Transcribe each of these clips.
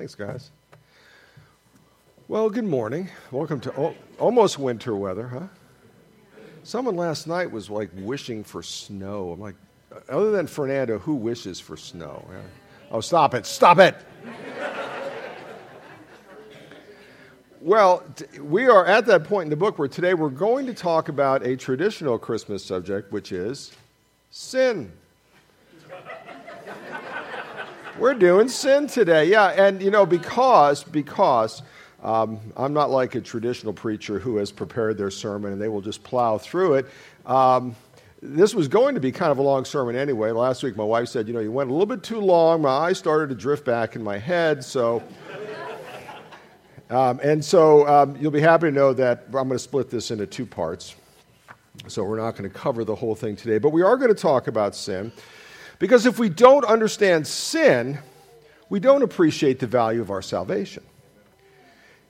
Thanks, guys. Well, good morning. Welcome to almost winter weather, huh? Someone last night was like wishing for snow. I'm like, other than Fernando, who wishes for snow? Yeah. Oh, stop it! Stop it! well, t- we are at that point in the book where today we're going to talk about a traditional Christmas subject, which is sin. We're doing sin today, yeah, and you know because because um, I'm not like a traditional preacher who has prepared their sermon and they will just plow through it. Um, this was going to be kind of a long sermon anyway. Last week, my wife said, "You know, you went a little bit too long. My eyes started to drift back in my head, so." Um, and so um, you'll be happy to know that I'm going to split this into two parts. So we're not going to cover the whole thing today, but we are going to talk about sin. Because if we don't understand sin, we don't appreciate the value of our salvation.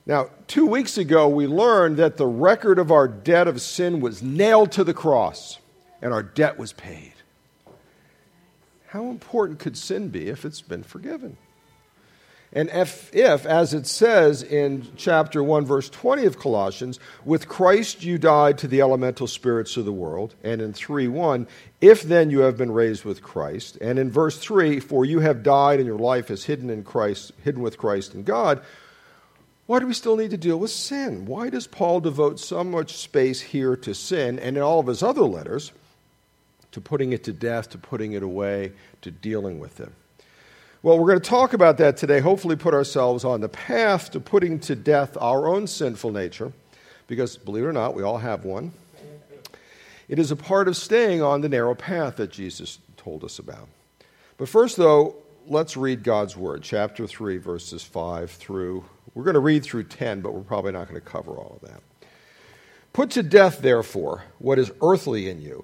Now, two weeks ago, we learned that the record of our debt of sin was nailed to the cross and our debt was paid. How important could sin be if it's been forgiven? And if, if, as it says in chapter 1, verse 20 of Colossians, with Christ you died to the elemental spirits of the world, and in 3 1, if then you have been raised with Christ, and in verse 3, for you have died and your life is hidden in Christ, hidden with Christ in God, why do we still need to deal with sin? Why does Paul devote so much space here to sin and in all of his other letters to putting it to death, to putting it away, to dealing with it? Well, we're going to talk about that today, hopefully, put ourselves on the path to putting to death our own sinful nature, because believe it or not, we all have one. It is a part of staying on the narrow path that Jesus told us about. But first, though, let's read God's Word, chapter 3, verses 5 through, we're going to read through 10, but we're probably not going to cover all of that. Put to death, therefore, what is earthly in you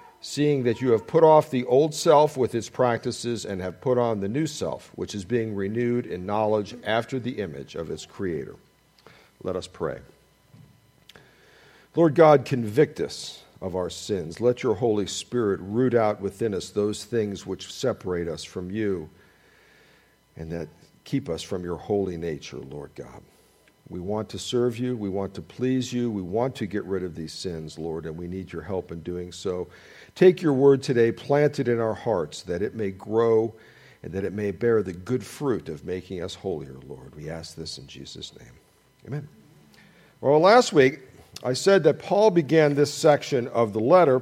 seeing that you have put off the old self with its practices and have put on the new self, which is being renewed in knowledge after the image of its Creator. Let us pray. Lord God, convict us of our sins. Let your Holy Spirit root out within us those things which separate us from you and that keep us from your holy nature, Lord God. We want to serve you. We want to please you. We want to get rid of these sins, Lord, and we need your help in doing so. Take your word today, plant it in our hearts, that it may grow and that it may bear the good fruit of making us holier, Lord. We ask this in Jesus' name. Amen. Well, last week, I said that Paul began this section of the letter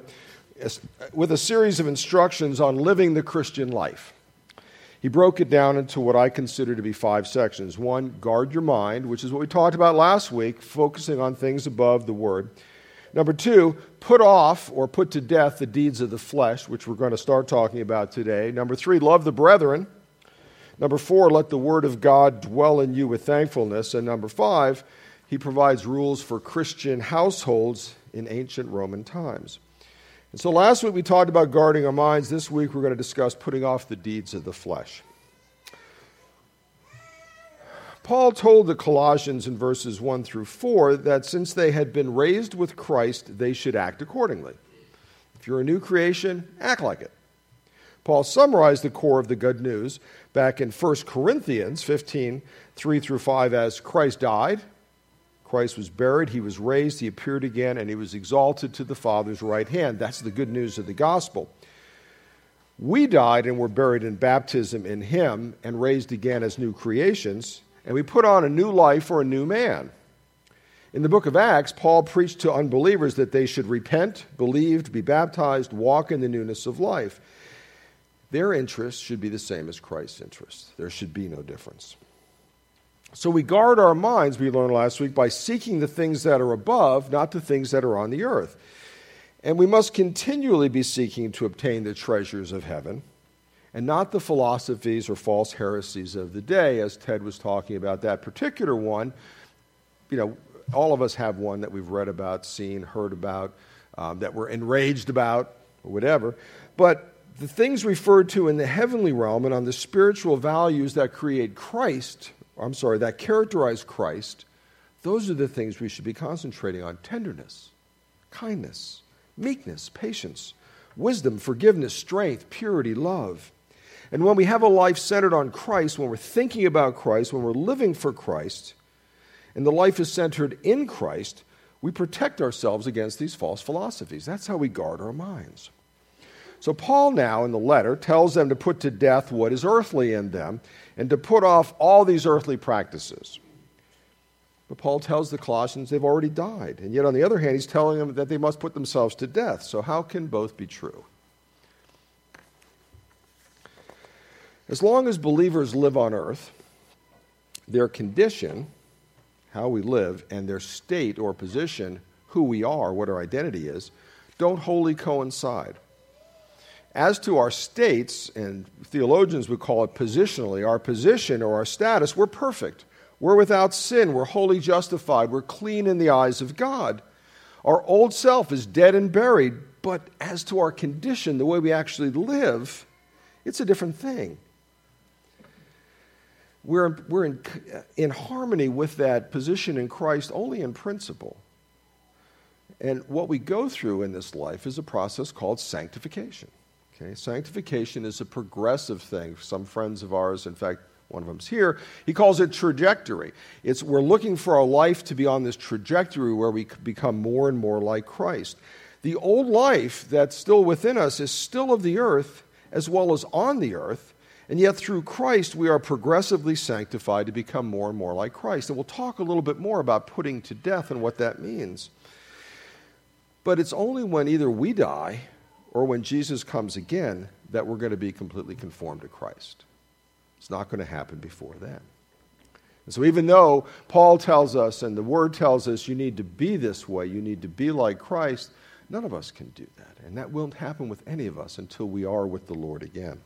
with a series of instructions on living the Christian life. He broke it down into what I consider to be five sections. One, guard your mind, which is what we talked about last week, focusing on things above the word. Number two, put off or put to death the deeds of the flesh, which we're going to start talking about today. Number three, love the brethren. Number four, let the word of God dwell in you with thankfulness. And number five, he provides rules for Christian households in ancient Roman times. And so last week we talked about guarding our minds. This week we're going to discuss putting off the deeds of the flesh. Paul told the Colossians in verses 1 through 4 that since they had been raised with Christ, they should act accordingly. If you're a new creation, act like it. Paul summarized the core of the good news back in 1 Corinthians 15 3 through 5 as Christ died, Christ was buried, he was raised, he appeared again, and he was exalted to the Father's right hand. That's the good news of the gospel. We died and were buried in baptism in him and raised again as new creations and we put on a new life for a new man. In the book of Acts, Paul preached to unbelievers that they should repent, believe, be baptized, walk in the newness of life. Their interests should be the same as Christ's interests. There should be no difference. So we guard our minds, we learned last week, by seeking the things that are above, not the things that are on the earth. And we must continually be seeking to obtain the treasures of heaven and not the philosophies or false heresies of the day, as Ted was talking about that particular one. You know, all of us have one that we've read about, seen, heard about, um, that we're enraged about. or whatever. But the things referred to in the heavenly realm and on the spiritual values that create Christ, I'm sorry, that characterize Christ, those are the things we should be concentrating on tenderness, kindness, meekness, patience, wisdom, forgiveness, strength, purity, love. And when we have a life centered on Christ, when we're thinking about Christ, when we're living for Christ, and the life is centered in Christ, we protect ourselves against these false philosophies. That's how we guard our minds. So, Paul now in the letter tells them to put to death what is earthly in them and to put off all these earthly practices. But Paul tells the Colossians they've already died. And yet, on the other hand, he's telling them that they must put themselves to death. So, how can both be true? As long as believers live on earth, their condition, how we live, and their state or position, who we are, what our identity is, don't wholly coincide. As to our states, and theologians would call it positionally, our position or our status, we're perfect. We're without sin. We're wholly justified. We're clean in the eyes of God. Our old self is dead and buried, but as to our condition, the way we actually live, it's a different thing. We're, we're in, in harmony with that position in Christ only in principle. And what we go through in this life is a process called sanctification. Okay? Sanctification is a progressive thing. Some friends of ours, in fact, one of them's here. He calls it trajectory. It's we're looking for our life to be on this trajectory where we become more and more like Christ. The old life that's still within us is still of the earth as well as on the earth, and yet through Christ we are progressively sanctified to become more and more like Christ. And we'll talk a little bit more about putting to death and what that means. But it's only when either we die or when Jesus comes again that we're going to be completely conformed to Christ. It's not going to happen before then. And so, even though Paul tells us and the Word tells us you need to be this way, you need to be like Christ, none of us can do that. And that won't happen with any of us until we are with the Lord again.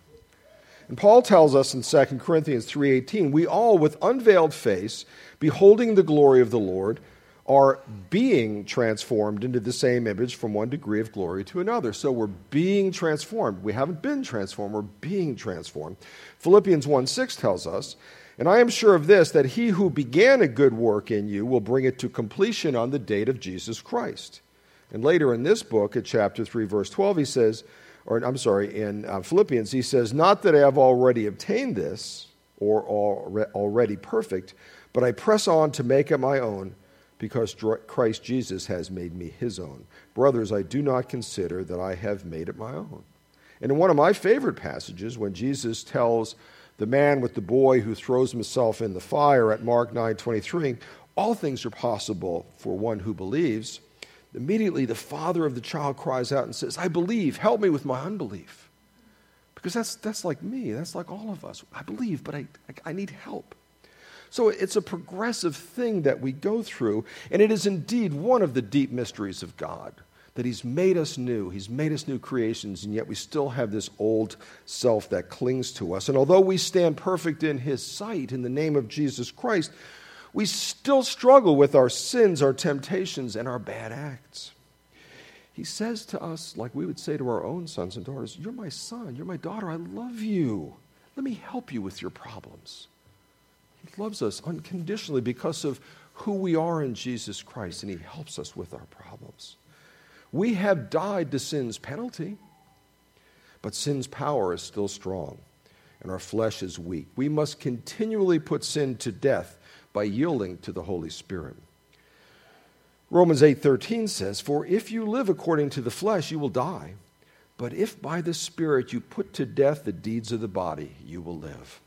And Paul tells us in 2 Corinthians 3:18, we all with unveiled face, beholding the glory of the Lord, are being transformed into the same image from one degree of glory to another. So we're being transformed. We haven't been transformed, we're being transformed. Philippians 1 6 tells us, And I am sure of this, that he who began a good work in you will bring it to completion on the date of Jesus Christ. And later in this book, at chapter 3, verse 12, he says, or I'm sorry, in uh, Philippians, he says, Not that I have already obtained this or already perfect, but I press on to make it my own because Christ Jesus has made me his own. Brothers, I do not consider that I have made it my own. And in one of my favorite passages, when Jesus tells the man with the boy who throws himself in the fire at Mark 9:23, all things are possible for one who believes. Immediately the father of the child cries out and says, "I believe, help me with my unbelief." Because that's that's like me, that's like all of us. I believe, but I I, I need help. So it's a progressive thing that we go through, and it is indeed one of the deep mysteries of God that He's made us new. He's made us new creations, and yet we still have this old self that clings to us. And although we stand perfect in His sight in the name of Jesus Christ, we still struggle with our sins, our temptations, and our bad acts. He says to us, like we would say to our own sons and daughters, You're my son, you're my daughter, I love you. Let me help you with your problems. He loves us unconditionally because of who we are in Jesus Christ, and He helps us with our problems. We have died to sin's penalty, but sin's power is still strong, and our flesh is weak. We must continually put sin to death by yielding to the Holy Spirit. Romans 8:13 says, "For if you live according to the flesh, you will die, but if by the Spirit you put to death the deeds of the body, you will live."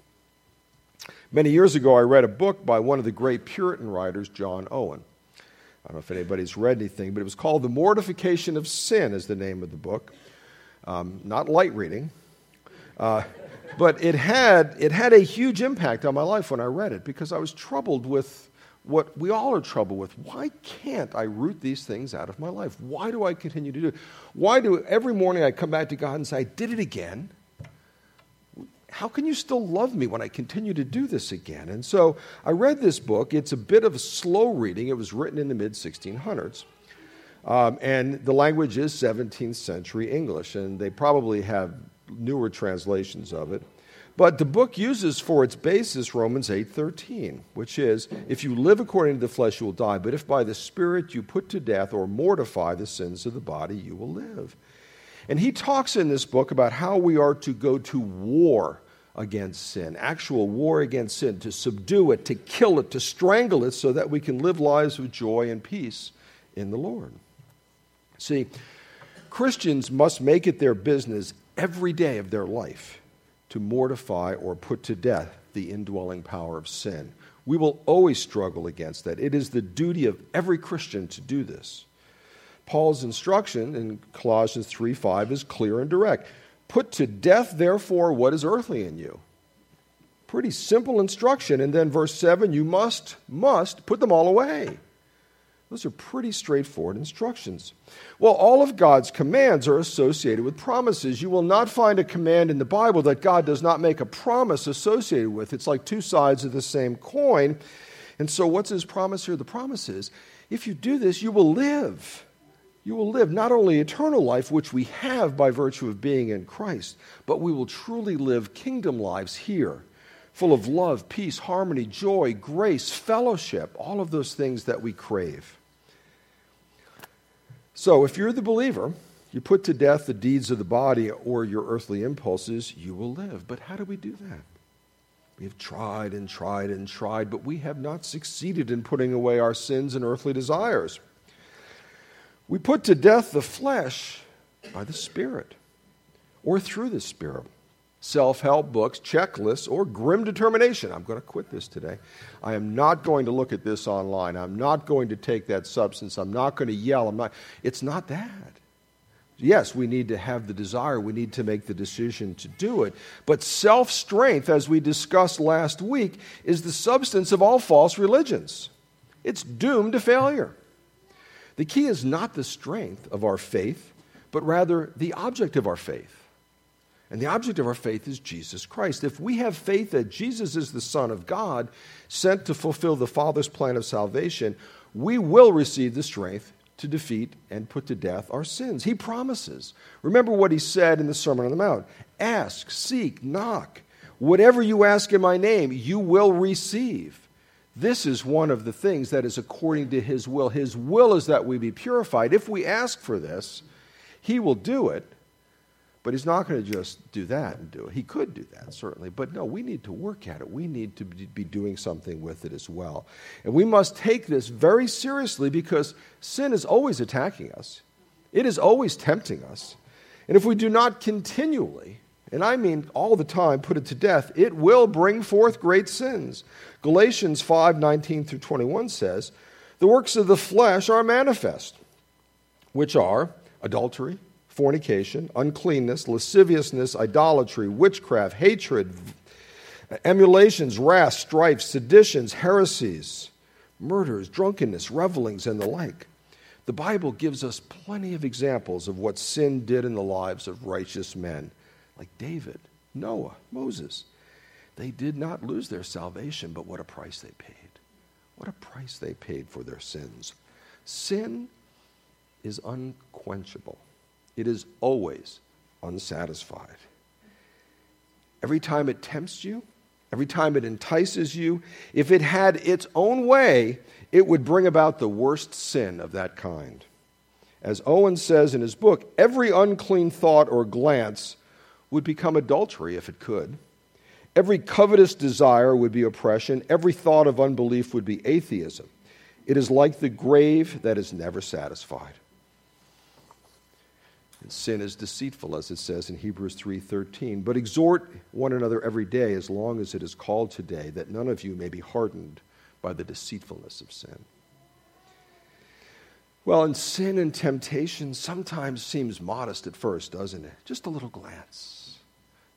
Many years ago, I read a book by one of the great Puritan writers, John Owen. I don't know if anybody's read anything, but it was called The Mortification of Sin, is the name of the book. Um, not light reading. Uh, but it had, it had a huge impact on my life when I read it because I was troubled with what we all are troubled with. Why can't I root these things out of my life? Why do I continue to do it? Why do every morning I come back to God and say, I did it again? how can you still love me when I continue to do this again? And so I read this book. It's a bit of a slow reading. It was written in the mid 1600s. Um, and the language is 17th century English, and they probably have newer translations of it. But the book uses for its basis Romans 8:13, which is, if you live according to the flesh you will die, but if by the spirit you put to death or mortify the sins of the body you will live. And he talks in this book about how we are to go to war against sin, actual war against sin, to subdue it, to kill it, to strangle it, so that we can live lives of joy and peace in the Lord. See, Christians must make it their business every day of their life to mortify or put to death the indwelling power of sin. We will always struggle against that. It is the duty of every Christian to do this. Paul's instruction in Colossians 3 5 is clear and direct. Put to death, therefore, what is earthly in you. Pretty simple instruction. And then verse 7 you must, must put them all away. Those are pretty straightforward instructions. Well, all of God's commands are associated with promises. You will not find a command in the Bible that God does not make a promise associated with. It's like two sides of the same coin. And so, what's his promise here? The promise is if you do this, you will live. You will live not only eternal life, which we have by virtue of being in Christ, but we will truly live kingdom lives here full of love, peace, harmony, joy, grace, fellowship, all of those things that we crave. So, if you're the believer, you put to death the deeds of the body or your earthly impulses, you will live. But how do we do that? We have tried and tried and tried, but we have not succeeded in putting away our sins and earthly desires. We put to death the flesh by the Spirit or through the Spirit self help books, checklists, or grim determination. I'm going to quit this today. I am not going to look at this online. I'm not going to take that substance. I'm not going to yell. I'm not. It's not that. Yes, we need to have the desire. We need to make the decision to do it. But self strength, as we discussed last week, is the substance of all false religions. It's doomed to failure. The key is not the strength of our faith, but rather the object of our faith. And the object of our faith is Jesus Christ. If we have faith that Jesus is the Son of God, sent to fulfill the Father's plan of salvation, we will receive the strength to defeat and put to death our sins. He promises. Remember what he said in the Sermon on the Mount ask, seek, knock. Whatever you ask in my name, you will receive. This is one of the things that is according to his will. His will is that we be purified. If we ask for this, he will do it but he's not going to just do that and do it. He could do that, certainly. But no, we need to work at it. We need to be doing something with it as well. And we must take this very seriously because sin is always attacking us, it is always tempting us. And if we do not continually, and I mean all the time, put it to death, it will bring forth great sins. Galatians 5 19 through 21 says, The works of the flesh are manifest, which are adultery fornication, uncleanness, lasciviousness, idolatry, witchcraft, hatred, emulations, wrath, strife, seditions, heresies, murders, drunkenness, revelings, and the like. The Bible gives us plenty of examples of what sin did in the lives of righteous men, like David, Noah, Moses. They did not lose their salvation, but what a price they paid. What a price they paid for their sins. Sin is unquenchable it is always unsatisfied. Every time it tempts you, every time it entices you, if it had its own way, it would bring about the worst sin of that kind. As Owen says in his book, every unclean thought or glance would become adultery if it could. Every covetous desire would be oppression. Every thought of unbelief would be atheism. It is like the grave that is never satisfied. And sin is deceitful, as it says in Hebrews 3:13. But exhort one another every day, as long as it is called today, that none of you may be hardened by the deceitfulness of sin. Well, and sin and temptation sometimes seems modest at first, doesn't it? Just a little glance.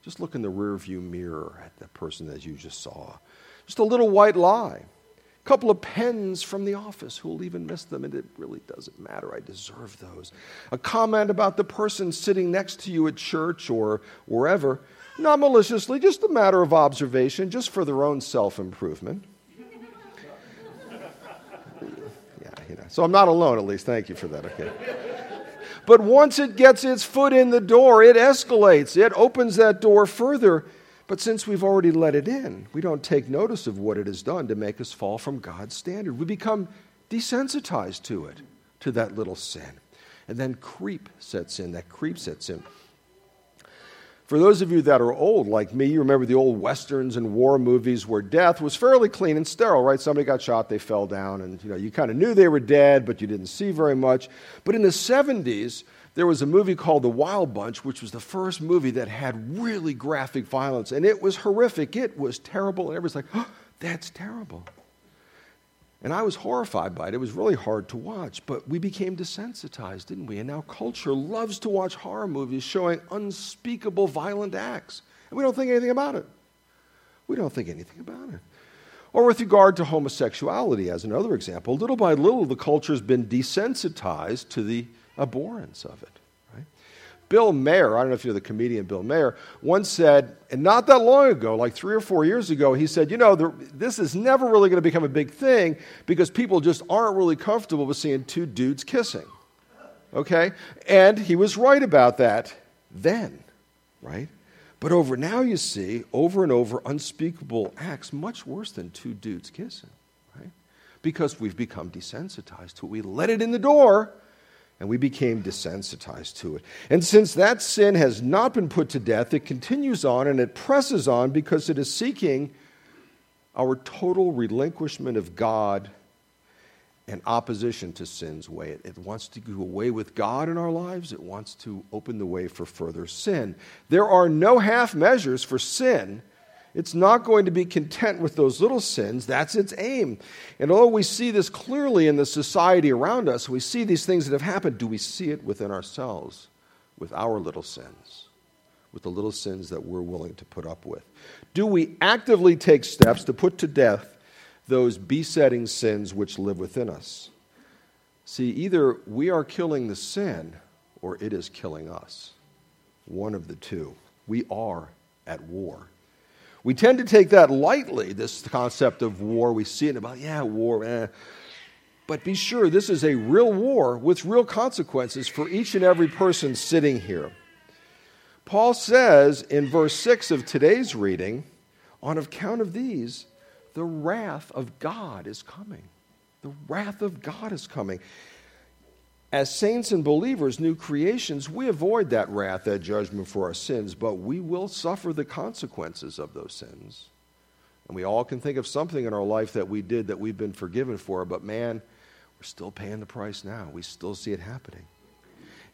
Just look in the rearview mirror at the person that you just saw. Just a little white lie couple of pens from the office. Who'll even miss them? And it really doesn't matter. I deserve those. A comment about the person sitting next to you at church or wherever, not maliciously, just a matter of observation, just for their own self improvement. yeah, you know. So I'm not alone, at least. Thank you for that. Okay. But once it gets its foot in the door, it escalates. It opens that door further. But since we've already let it in, we don't take notice of what it has done to make us fall from God's standard. We become desensitized to it, to that little sin. And then creep sets in. That creep sets in. For those of you that are old, like me, you remember the old westerns and war movies where death was fairly clean and sterile, right? Somebody got shot, they fell down, and you know you kind of knew they were dead, but you didn't see very much. But in the 70s, there was a movie called The Wild Bunch, which was the first movie that had really graphic violence, and it was horrific. It was terrible, and everybody's like, oh, "That's terrible." And I was horrified by it. It was really hard to watch, but we became desensitized, didn't we? And now culture loves to watch horror movies showing unspeakable violent acts. And we don't think anything about it. We don't think anything about it. Or with regard to homosexuality, as another example, little by little, the culture has been desensitized to the abhorrence of it. Bill Maher, I don't know if you know the comedian Bill Maher, once said, and not that long ago, like three or four years ago, he said, You know, the, this is never really going to become a big thing because people just aren't really comfortable with seeing two dudes kissing. Okay? And he was right about that then, right? But over now, you see, over and over, unspeakable acts much worse than two dudes kissing, right? Because we've become desensitized to it. We let it in the door and we became desensitized to it. And since that sin has not been put to death, it continues on and it presses on because it is seeking our total relinquishment of God and opposition to sin's way. It, wants to do away with God in our lives, it wants to open the way for further sin. There are no half measures for sin it's not going to be content with those little sins. That's its aim. And although we see this clearly in the society around us, we see these things that have happened, do we see it within ourselves, with our little sins, with the little sins that we're willing to put up with? Do we actively take steps to put to death those besetting sins which live within us? See, either we are killing the sin or it is killing us. One of the two. We are at war. We tend to take that lightly, this concept of war. We see it about, yeah, war, eh. But be sure, this is a real war with real consequences for each and every person sitting here. Paul says in verse 6 of today's reading, on account of these, the wrath of God is coming. The wrath of God is coming as saints and believers, new creations, we avoid that wrath, that judgment for our sins, but we will suffer the consequences of those sins. And we all can think of something in our life that we did that we've been forgiven for, but man, we're still paying the price now. We still see it happening.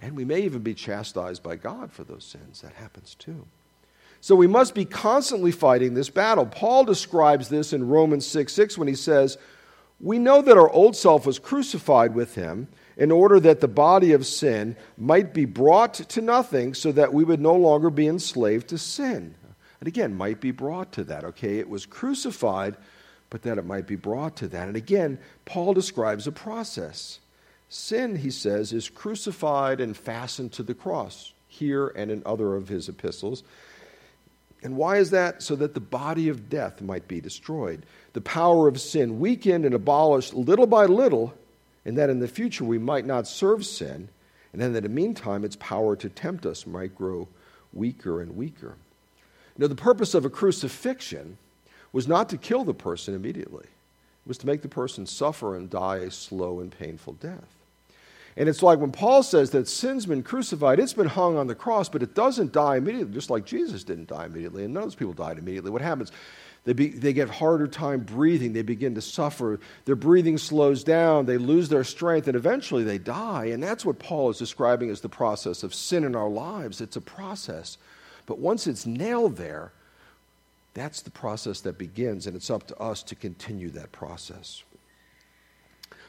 And we may even be chastised by God for those sins. That happens too. So we must be constantly fighting this battle. Paul describes this in Romans 6 6 when he says, We know that our old self was crucified with him in order that the body of sin might be brought to nothing so that we would no longer be enslaved to sin. And again, might be brought to that, okay? It was crucified, but that it might be brought to that. And again, Paul describes a process. Sin, he says, is crucified and fastened to the cross, here and in other of his epistles. And why is that? So that the body of death might be destroyed. The power of sin weakened and abolished little by little and that in the future we might not serve sin, and then that in the meantime its power to tempt us might grow weaker and weaker. Now, the purpose of a crucifixion was not to kill the person immediately, it was to make the person suffer and die a slow and painful death. And it's like when Paul says that sin's been crucified, it's been hung on the cross, but it doesn't die immediately, just like Jesus didn't die immediately, and none of those people died immediately. What happens? They, be, they get harder time breathing. They begin to suffer. Their breathing slows down. They lose their strength, and eventually they die. And that's what Paul is describing as the process of sin in our lives. It's a process. But once it's nailed there, that's the process that begins, and it's up to us to continue that process.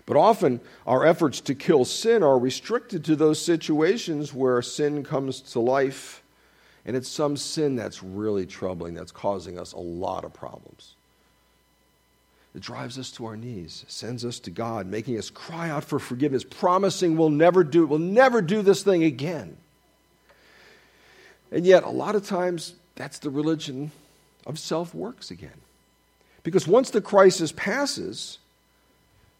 But often, our efforts to kill sin are restricted to those situations where sin comes to life and it's some sin that's really troubling, that's causing us a lot of problems. It drives us to our knees, sends us to God, making us cry out for forgiveness, promising we'll never do we'll never do this thing again. And yet, a lot of times, that's the religion of self works again. Because once the crisis passes,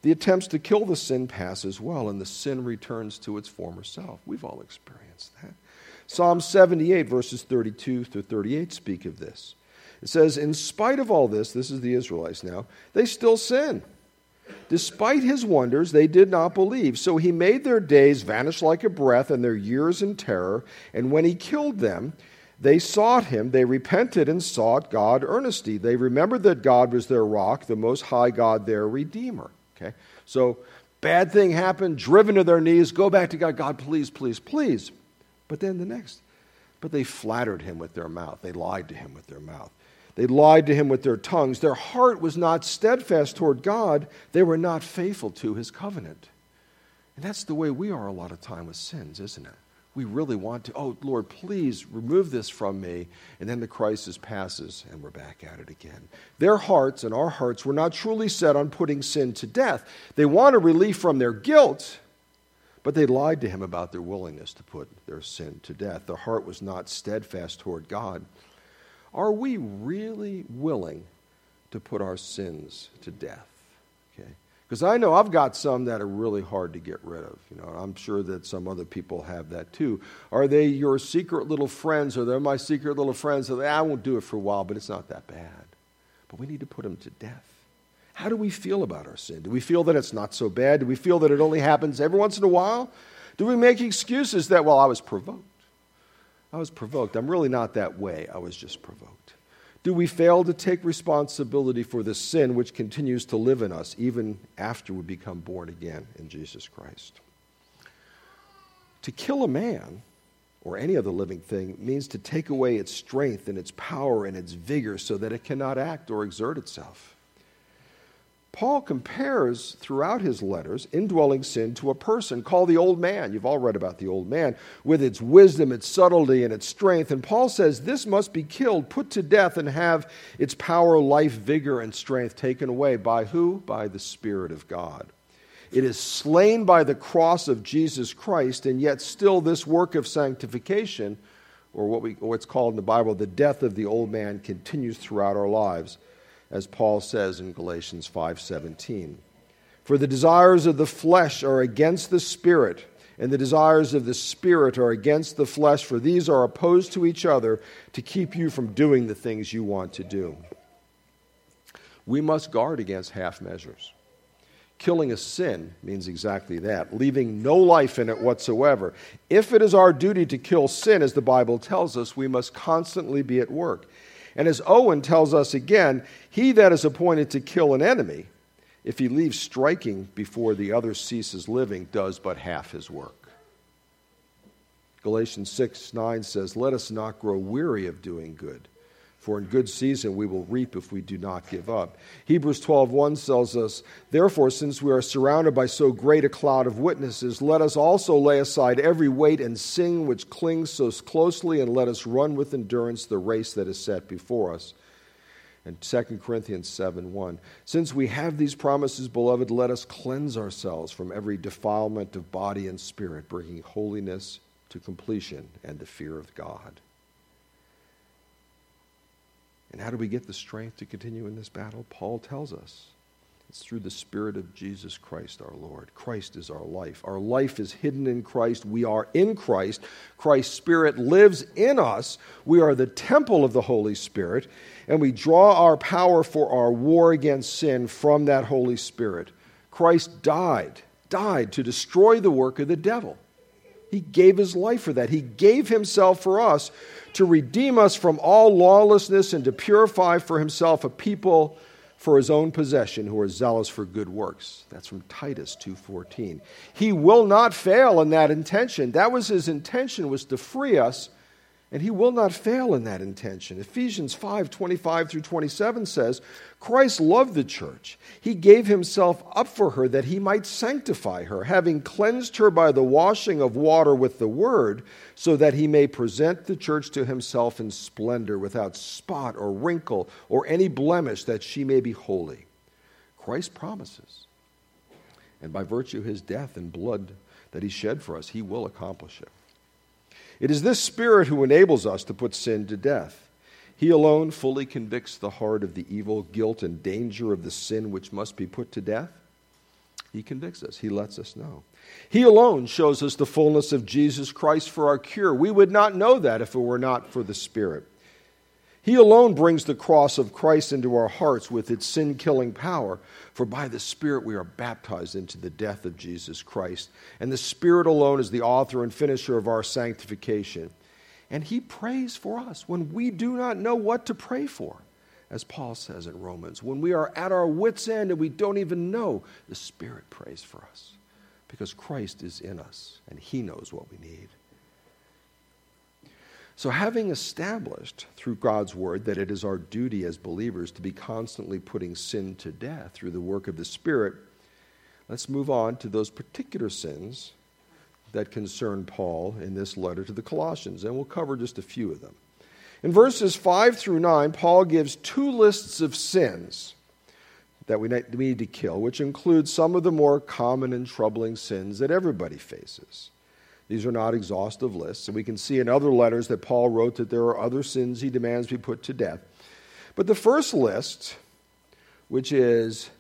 the attempts to kill the sin pass as well, and the sin returns to its former self. We've all experienced that. Psalm 78, verses 32 through 38 speak of this. It says, In spite of all this, this is the Israelites now, they still sin. Despite his wonders, they did not believe. So he made their days vanish like a breath and their years in terror. And when he killed them, they sought him. They repented and sought God earnestly. They remembered that God was their rock, the most high God, their redeemer. Okay? So, bad thing happened, driven to their knees, go back to God. God, please, please, please. But then the next, but they flattered him with their mouth. They lied to him with their mouth. They lied to him with their tongues. Their heart was not steadfast toward God. They were not faithful to his covenant. And that's the way we are a lot of time with sins, isn't it? We really want to, oh, Lord, please remove this from me. And then the crisis passes and we're back at it again. Their hearts and our hearts were not truly set on putting sin to death. They wanted relief from their guilt, but they lied to him about their willingness to put their sin to death. Their heart was not steadfast toward God. Are we really willing to put our sins to death? Okay. Because I know I've got some that are really hard to get rid of. You know, I'm sure that some other people have that too. Are they your secret little friends, Are they're my secret little friends? So they, I won't do it for a while, but it's not that bad. But we need to put them to death. How do we feel about our sin? Do we feel that it's not so bad? Do we feel that it only happens every once in a while? Do we make excuses that, well, I was provoked? I was provoked. I'm really not that way. I was just provoked. Do we fail to take responsibility for the sin which continues to live in us even after we become born again in Jesus Christ? To kill a man or any other living thing means to take away its strength and its power and its vigor so that it cannot act or exert itself. Paul compares throughout his letters indwelling sin to a person called the old man. You've all read about the old man with its wisdom, its subtlety, and its strength. And Paul says this must be killed, put to death, and have its power, life, vigor, and strength taken away. By who? By the Spirit of God. It is slain by the cross of Jesus Christ, and yet still this work of sanctification, or what we, what's called in the Bible the death of the old man, continues throughout our lives as Paul says in Galatians 5:17. For the desires of the flesh are against the spirit, and the desires of the spirit are against the flesh, for these are opposed to each other to keep you from doing the things you want to do. We must guard against half measures. Killing a sin means exactly that, leaving no life in it whatsoever. If it is our duty to kill sin, as the Bible tells us, we must constantly be at work. And as Owen tells us again, he that is appointed to kill an enemy, if he leaves striking before the other ceases living, does but half his work. Galatians 6 9 says, Let us not grow weary of doing good for in good season we will reap if we do not give up. Hebrews 12:1 tells us, "Therefore since we are surrounded by so great a cloud of witnesses, let us also lay aside every weight and sin which clings so closely and let us run with endurance the race that is set before us." And 2 Corinthians 7:1, "Since we have these promises, beloved, let us cleanse ourselves from every defilement of body and spirit, bringing holiness to completion and the fear of God." And how do we get the strength to continue in this battle? Paul tells us it's through the Spirit of Jesus Christ our Lord. Christ is our life. Our life is hidden in Christ. We are in Christ. Christ's Spirit lives in us. We are the temple of the Holy Spirit, and we draw our power for our war against sin from that Holy Spirit. Christ died, died to destroy the work of the devil. He gave his life for that. He gave himself for us to redeem us from all lawlessness and to purify for himself a people for his own possession who are zealous for good works. That's from Titus 2:14. He will not fail in that intention. That was his intention was to free us and he will not fail in that intention. Ephesians 5 25 through 27 says, Christ loved the church. He gave himself up for her that he might sanctify her, having cleansed her by the washing of water with the word, so that he may present the church to himself in splendor, without spot or wrinkle or any blemish, that she may be holy. Christ promises. And by virtue of his death and blood that he shed for us, he will accomplish it. It is this Spirit who enables us to put sin to death. He alone fully convicts the heart of the evil, guilt, and danger of the sin which must be put to death. He convicts us, He lets us know. He alone shows us the fullness of Jesus Christ for our cure. We would not know that if it were not for the Spirit. He alone brings the cross of Christ into our hearts with its sin killing power, for by the Spirit we are baptized into the death of Jesus Christ. And the Spirit alone is the author and finisher of our sanctification. And He prays for us when we do not know what to pray for. As Paul says in Romans, when we are at our wits' end and we don't even know, the Spirit prays for us because Christ is in us and He knows what we need. So, having established through God's word that it is our duty as believers to be constantly putting sin to death through the work of the Spirit, let's move on to those particular sins that concern Paul in this letter to the Colossians, and we'll cover just a few of them. In verses 5 through 9, Paul gives two lists of sins that we need to kill, which include some of the more common and troubling sins that everybody faces. These are not exhaustive lists, and we can see in other letters that Paul wrote that there are other sins he demands be put to death. But the first list, which is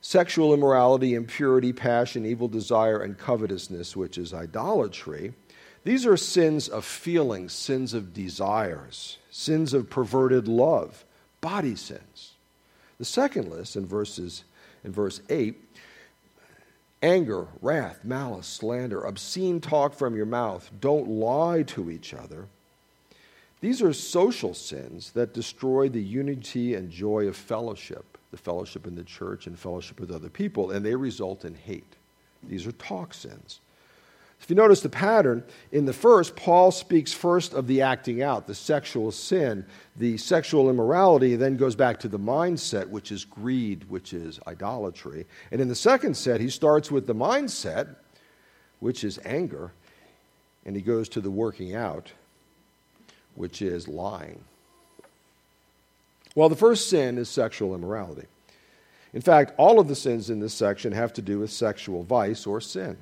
sexual immorality, impurity, passion, evil desire, and covetousness, which is idolatry, these are sins of feelings, sins of desires, sins of perverted love, body sins. The second list in verses in verse 8 anger, wrath, malice, slander, obscene talk from your mouth. Don't lie to each other. These are social sins that destroy the unity and joy of fellowship, the fellowship in the church and fellowship with other people, and they result in hate. These are talk sins. If you notice the pattern, in the first, Paul speaks first of the acting out, the sexual sin, the sexual immorality, then goes back to the mindset, which is greed, which is idolatry. And in the second set, he starts with the mindset, which is anger, and he goes to the working out, which is lying. Well, the first sin is sexual immorality. In fact, all of the sins in this section have to do with sexual vice or sin.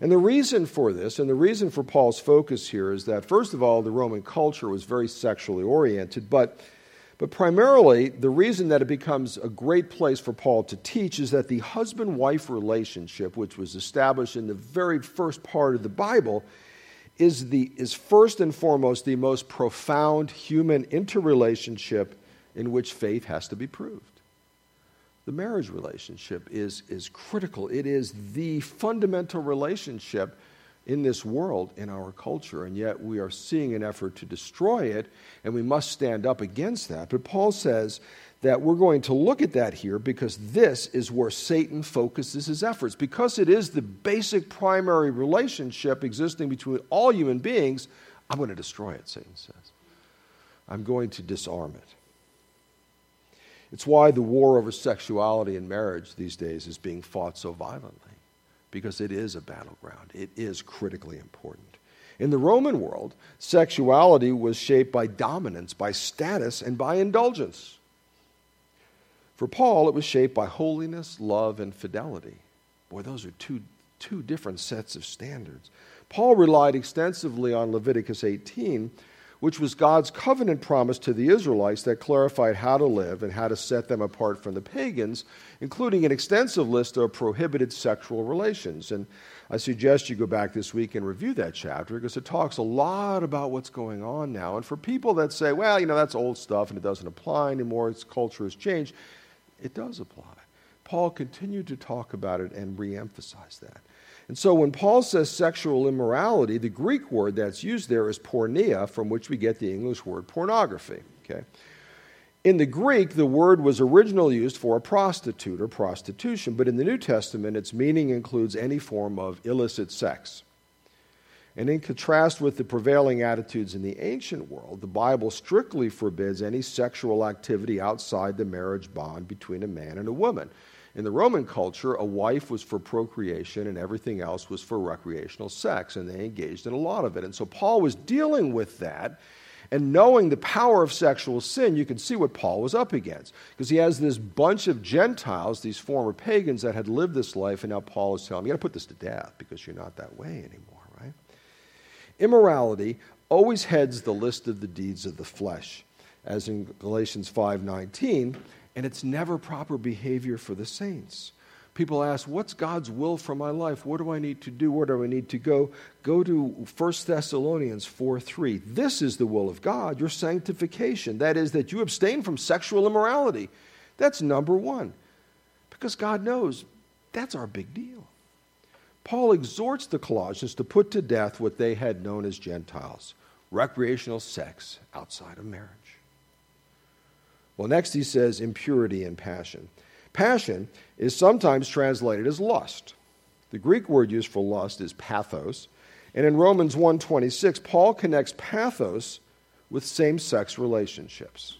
And the reason for this, and the reason for Paul's focus here, is that, first of all, the Roman culture was very sexually oriented, but, but primarily, the reason that it becomes a great place for Paul to teach is that the husband wife relationship, which was established in the very first part of the Bible, is, the, is first and foremost the most profound human interrelationship in which faith has to be proved the marriage relationship is, is critical. It is the fundamental relationship in this world, in our culture, and yet we are seeing an effort to destroy it, and we must stand up against that. But Paul says that we're going to look at that here because this is where Satan focuses his efforts. Because it is the basic primary relationship existing between all human beings, I'm going to destroy it, Satan says. I'm going to disarm it. It's why the war over sexuality and marriage these days is being fought so violently, because it is a battleground. It is critically important. In the Roman world, sexuality was shaped by dominance, by status, and by indulgence. For Paul, it was shaped by holiness, love, and fidelity. Boy, those are two, two different sets of standards. Paul relied extensively on Leviticus 18 which was God's covenant promise to the Israelites that clarified how to live and how to set them apart from the pagans, including an extensive list of prohibited sexual relations. And I suggest you go back this week and review that chapter because it talks a lot about what's going on now. And for people that say, well, you know, that's old stuff and it doesn't apply anymore, its culture has changed, it does apply. Paul continued to talk about it and re emphasize that. And so when Paul says sexual immorality, the Greek word that's used there is porneia, from which we get the English word pornography. Okay? In the Greek, the word was originally used for a prostitute or prostitution, but in the New Testament, its meaning includes any form of illicit sex. And in contrast with the prevailing attitudes in the ancient world, the Bible strictly forbids any sexual activity outside the marriage bond between a man and a woman. In the Roman culture, a wife was for procreation and everything else was for recreational sex, and they engaged in a lot of it. And so Paul was dealing with that. And knowing the power of sexual sin, you can see what Paul was up against. Because he has this bunch of Gentiles, these former pagans that had lived this life, and now Paul is telling them, you got to put this to death because you're not that way anymore, right? Immorality always heads the list of the deeds of the flesh. As in Galatians 5:19, and it's never proper behavior for the saints. People ask, What's God's will for my life? What do I need to do? Where do I need to go? Go to 1 Thessalonians 4 3. This is the will of God, your sanctification. That is, that you abstain from sexual immorality. That's number one. Because God knows that's our big deal. Paul exhorts the Colossians to put to death what they had known as Gentiles recreational sex outside of marriage. Well, next he says impurity and passion. Passion is sometimes translated as lust. The Greek word used for lust is pathos, and in Romans 1:26 Paul connects pathos with same-sex relationships.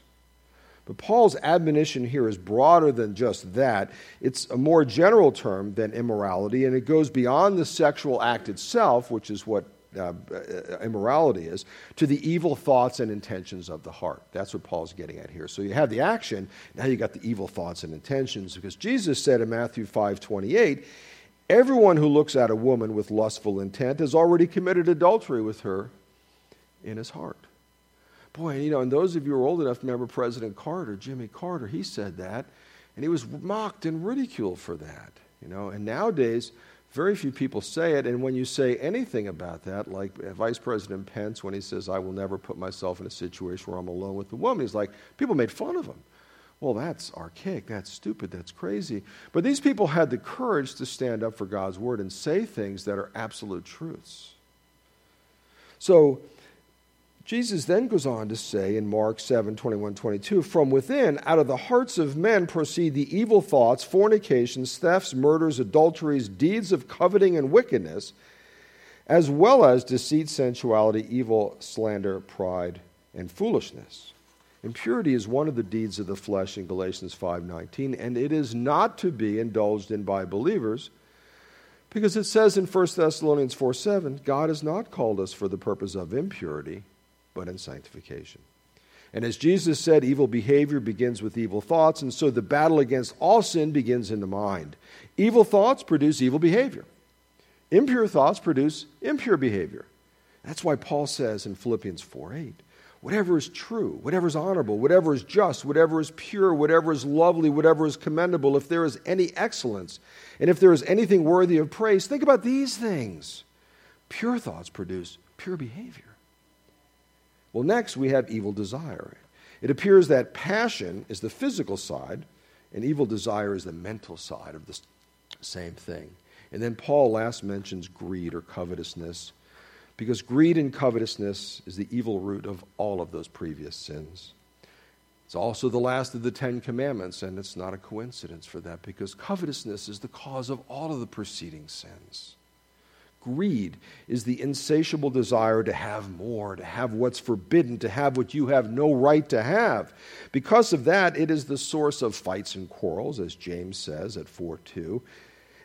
But Paul's admonition here is broader than just that. It's a more general term than immorality, and it goes beyond the sexual act itself, which is what uh, uh, immorality is, to the evil thoughts and intentions of the heart. That's what Paul's getting at here. So you have the action, now you got the evil thoughts and intentions, because Jesus said in Matthew 5 28, everyone who looks at a woman with lustful intent has already committed adultery with her in his heart. Boy, you know, and those of you who are old enough to remember President Carter, Jimmy Carter, he said that, and he was mocked and ridiculed for that. You know, and nowadays, very few people say it, and when you say anything about that, like Vice President Pence, when he says, I will never put myself in a situation where I'm alone with a woman, he's like, people made fun of him. Well, that's archaic, that's stupid, that's crazy. But these people had the courage to stand up for God's word and say things that are absolute truths. So, Jesus then goes on to say in Mark 7 21 22, From within, out of the hearts of men proceed the evil thoughts, fornications, thefts, murders, adulteries, deeds of coveting and wickedness, as well as deceit, sensuality, evil, slander, pride, and foolishness. Impurity is one of the deeds of the flesh in Galatians 5:19 and it is not to be indulged in by believers because it says in 1 Thessalonians 4:7 God has not called us for the purpose of impurity but in sanctification. And as Jesus said, evil behavior begins with evil thoughts, and so the battle against all sin begins in the mind. Evil thoughts produce evil behavior, impure thoughts produce impure behavior. That's why Paul says in Philippians 4 8, whatever is true, whatever is honorable, whatever is just, whatever is pure, whatever is lovely, whatever is commendable, if there is any excellence, and if there is anything worthy of praise, think about these things. Pure thoughts produce pure behavior. Well, next we have evil desire. It appears that passion is the physical side, and evil desire is the mental side of the same thing. And then Paul last mentions greed or covetousness, because greed and covetousness is the evil root of all of those previous sins. It's also the last of the Ten Commandments, and it's not a coincidence for that, because covetousness is the cause of all of the preceding sins. Greed is the insatiable desire to have more, to have what's forbidden, to have what you have no right to have. Because of that, it is the source of fights and quarrels, as James says at 4 2.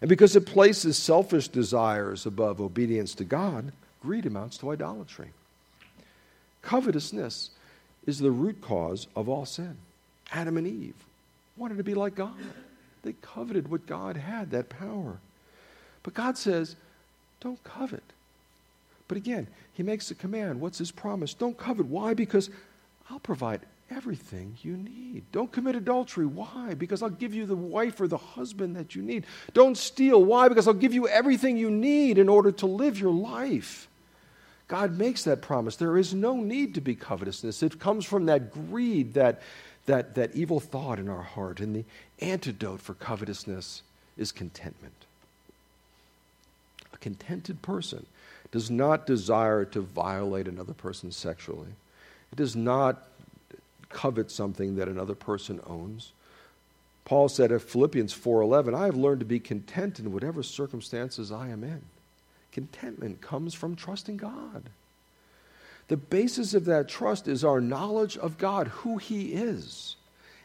And because it places selfish desires above obedience to God, greed amounts to idolatry. Covetousness is the root cause of all sin. Adam and Eve wanted to be like God, they coveted what God had, that power. But God says, don't covet. But again, he makes a command. What's his promise? Don't covet. Why? Because I'll provide everything you need. Don't commit adultery. Why? Because I'll give you the wife or the husband that you need. Don't steal. Why? Because I'll give you everything you need in order to live your life. God makes that promise. There is no need to be covetousness. It comes from that greed, that, that, that evil thought in our heart. And the antidote for covetousness is contentment contented person does not desire to violate another person sexually. It does not covet something that another person owns. Paul said in Philippians 4:11, "I have learned to be content in whatever circumstances I am in." Contentment comes from trusting God. The basis of that trust is our knowledge of God, who he is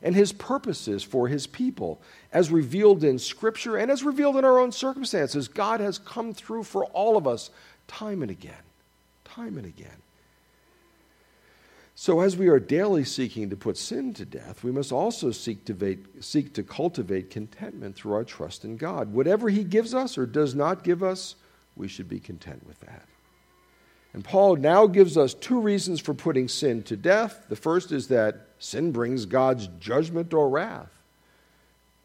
and his purposes for his people, as revealed in Scripture and as revealed in our own circumstances. God has come through for all of us time and again, time and again. So, as we are daily seeking to put sin to death, we must also seek to, seek to cultivate contentment through our trust in God. Whatever He gives us or does not give us, we should be content with that. And Paul now gives us two reasons for putting sin to death. The first is that sin brings God's judgment or wrath.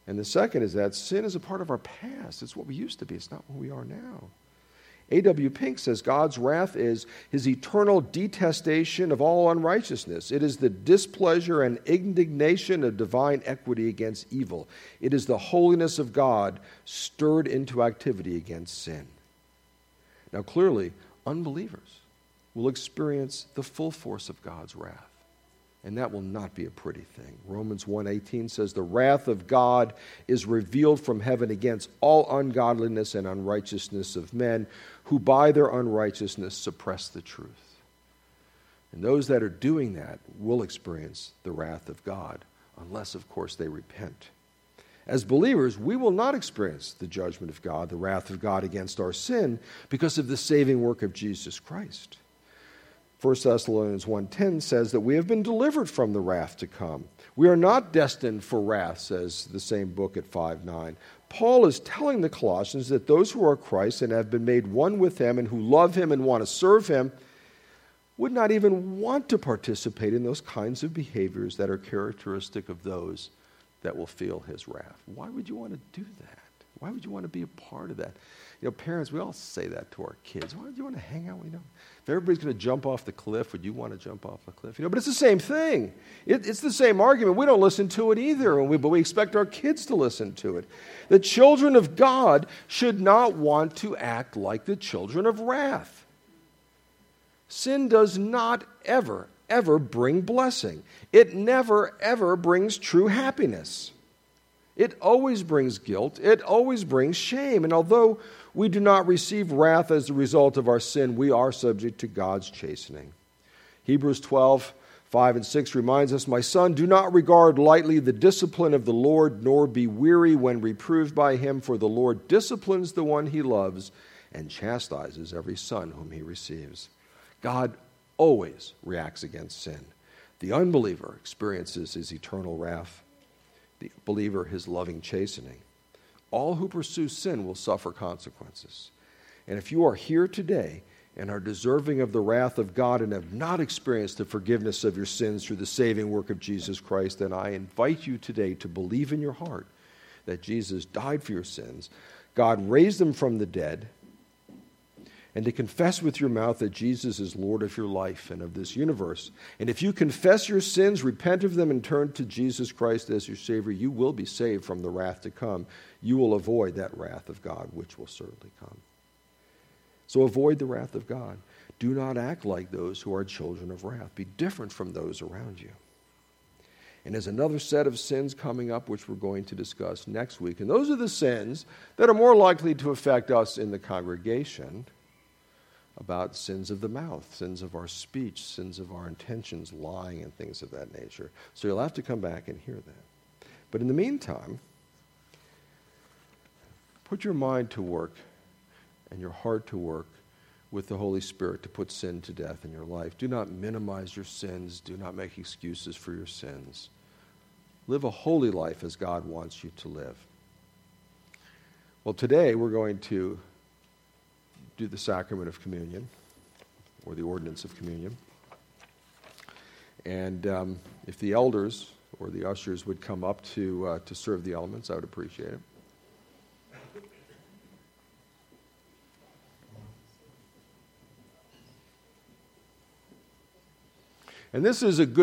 And the second is that sin is a part of our past. It's what we used to be, it's not what we are now. A.W. Pink says God's wrath is his eternal detestation of all unrighteousness. It is the displeasure and indignation of divine equity against evil. It is the holiness of God stirred into activity against sin. Now, clearly, unbelievers will experience the full force of God's wrath and that will not be a pretty thing. Romans 1:18 says the wrath of God is revealed from heaven against all ungodliness and unrighteousness of men who by their unrighteousness suppress the truth. And those that are doing that will experience the wrath of God unless of course they repent. As believers, we will not experience the judgment of God, the wrath of God against our sin because of the saving work of Jesus Christ. 1 Thessalonians 1:10 says that we have been delivered from the wrath to come. We are not destined for wrath, says the same book at 5:9. Paul is telling the Colossians that those who are Christ and have been made one with him and who love him and want to serve him would not even want to participate in those kinds of behaviors that are characteristic of those that will feel his wrath. Why would you want to do that? Why would you want to be a part of that? You know, parents, we all say that to our kids. Why do you want to hang out? You know, if everybody's going to jump off the cliff, would you want to jump off the cliff? You know, but it's the same thing. It, it's the same argument. We don't listen to it either, we, but we expect our kids to listen to it. The children of God should not want to act like the children of wrath. Sin does not ever, ever bring blessing. It never, ever brings true happiness. It always brings guilt. It always brings shame. And although we do not receive wrath as a result of our sin, we are subject to God's chastening. Hebrews 12, 5 and 6 reminds us, My son, do not regard lightly the discipline of the Lord, nor be weary when reproved by him, for the Lord disciplines the one he loves and chastises every son whom he receives. God always reacts against sin. The unbeliever experiences his eternal wrath, the believer his loving chastening all who pursue sin will suffer consequences. And if you are here today and are deserving of the wrath of God and have not experienced the forgiveness of your sins through the saving work of Jesus Christ, then I invite you today to believe in your heart that Jesus died for your sins, God raised him from the dead, and to confess with your mouth that Jesus is Lord of your life and of this universe. And if you confess your sins, repent of them, and turn to Jesus Christ as your Savior, you will be saved from the wrath to come. You will avoid that wrath of God, which will certainly come. So avoid the wrath of God. Do not act like those who are children of wrath. Be different from those around you. And there's another set of sins coming up, which we're going to discuss next week. And those are the sins that are more likely to affect us in the congregation about sins of the mouth, sins of our speech, sins of our intentions, lying, and things of that nature. So you'll have to come back and hear that. But in the meantime, put your mind to work and your heart to work with the Holy Spirit to put sin to death in your life. Do not minimize your sins, do not make excuses for your sins. Live a holy life as God wants you to live. Well, today we're going to do the sacrament of communion or the ordinance of communion. And um, if the elders or the ushers would come up to, uh, to serve the elements, I would appreciate it. And this is a good